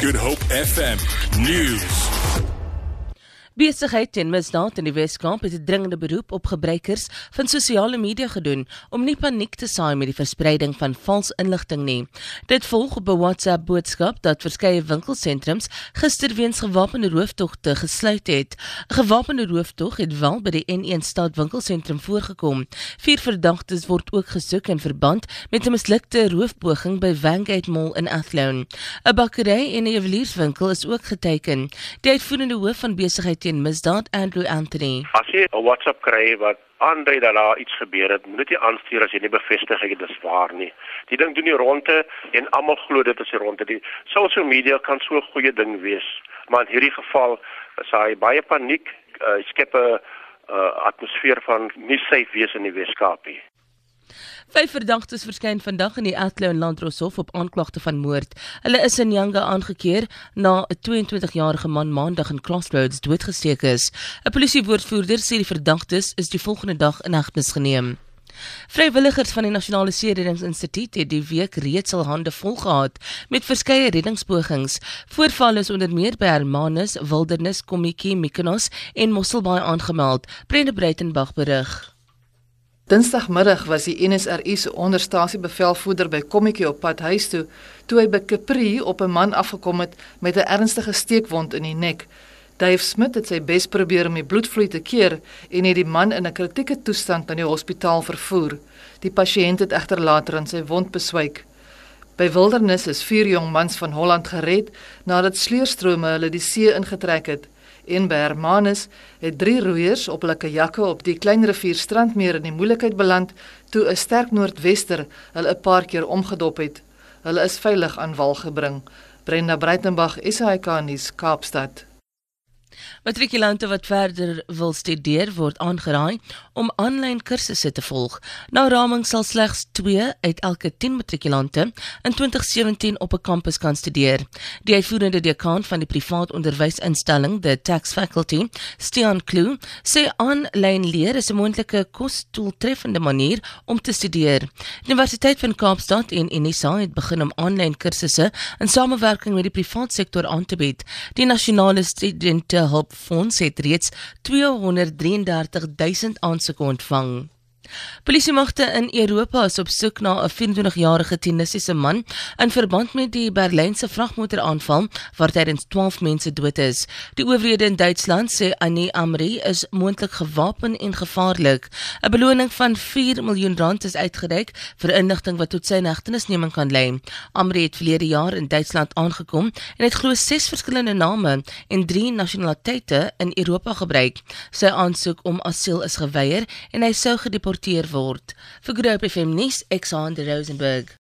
Good Hope FM News. Besigheid teen misdaad in die Wes-Kaap het 'n dringende beroep op gebruikers van sosiale media gedoen om nie paniek te saai met die verspreiding van vals inligting nie. Dit volg op 'n WhatsApp boodskap dat verskeie winkelsentrums gister weens gewapende rooftogte gesluit het. 'n Gewapende rooftog het wel by die N1 stad winkelsentrum voorgekom. Vier verdagtes word ook gesoek in verband met 'n mislukte roofpoging by Vanguard Mall in Athlone. 'n Bakkery en 'n juwelierswinkel is ook geteken. Die uitvoerende hoof van besigheid teen misdaad Andrew Anthony. As jy 'n WhatsApp kry wat aandui dat daar iets gebeur het, moet jy aanstuur as jy nie bevestig het dit is waar nie. Die ding doen nie ronde en almal glo dit is ronde. Die social media kan so 'n goeie ding wees, maar in hierdie geval is hy baie paniek, uh, skep 'n uh, atmosfeer van nie safe wees in die Weskaap nie. Vyf verdagtes verskyn vandag in die Athlone Landroshof op aanklagte van moord. Hulle is in Yanga aangekeer na 'n 22-jarige man maandag in Crossroads doodgesteek is. 'n Polisiewoordvoerder sê die verdagtes is die volgende dag in hegtenis geneem. Vrywilligers van die Nasionale Seereddingsinstituut het die week reeds al hande vol gehad met verskeie reddingspogings. Voorvalle is onder meer by Hermanus, Wildernis, Kommetjie, Mykonos en Mosselbaai aangemeld. Brende Breitenberg berig. Dinsdagmiddag was die NSRI se onderstasiebevelvoerder by Kommetjie op pad huis toe toe hy by Capri op 'n man afgekom het met 'n ernstige steekwond in die nek. Dave Smith het sy bes probeer om die bloedvloei te keer en het die man in 'n kritieke toestand na die hospitaal vervoer. Die pasiënt het egter later aan sy wond beswyk. By Wildernis is vier jong mans van Holland gered nadat sleurstrome hulle die see ingetrek het. In Bermanus het drie roeiers op hulle kajakke op die klein rivier Strandmeer in die moeilikheid beland toe 'n sterk noordwester hulle 'n paar keer omgedop het. Hulle is veilig aan wal gebring. Brenda Breitenberg, SAK nuus, Kaapstad. Matrikulante wat verder wil studeer word aangeraai om aanlyn kursusse te volg. Na raming sal slegs 2 uit elke 10 matrikulante in 2017 op 'n kampus kan studeer. Die uitvoerende dekaan van die privaat onderwysinstelling, the Tax Faculty, Stean Kloo, sê aanlyn leer is 'n moontlike kostoeltreffende manier om te studeer. Die Universiteit van Kaapstad en Unisa het begin om aanlyn kursusse in samewerking met die privaat sektor aan te bied. Die nasionale studente Hulpfonds het reeds 233 000 aansoeke ontvang. Polisiemagte in Europa is op soek na 'n 24-jarige Tunisiese man in verband met die Berlynse vragmotoraanval waar tydens 12 mense dood is. Die owerhede in Duitsland sê Annie Amri is moontlik gewapen en gevaarlik. 'n Beloning van 4 miljoen rand is uitgereik vir inligting wat tot sy hegtenisneming kan lei. Amri het verlede jaar in Duitsland aangekom en het glo 6 verskillende name en 3 nasionaliteite in Europa gebruik. Sy aansoek om asiel is geweier en hy sou gedeporteer word. Vir Groep FM nuus, Alexander Rosenburg.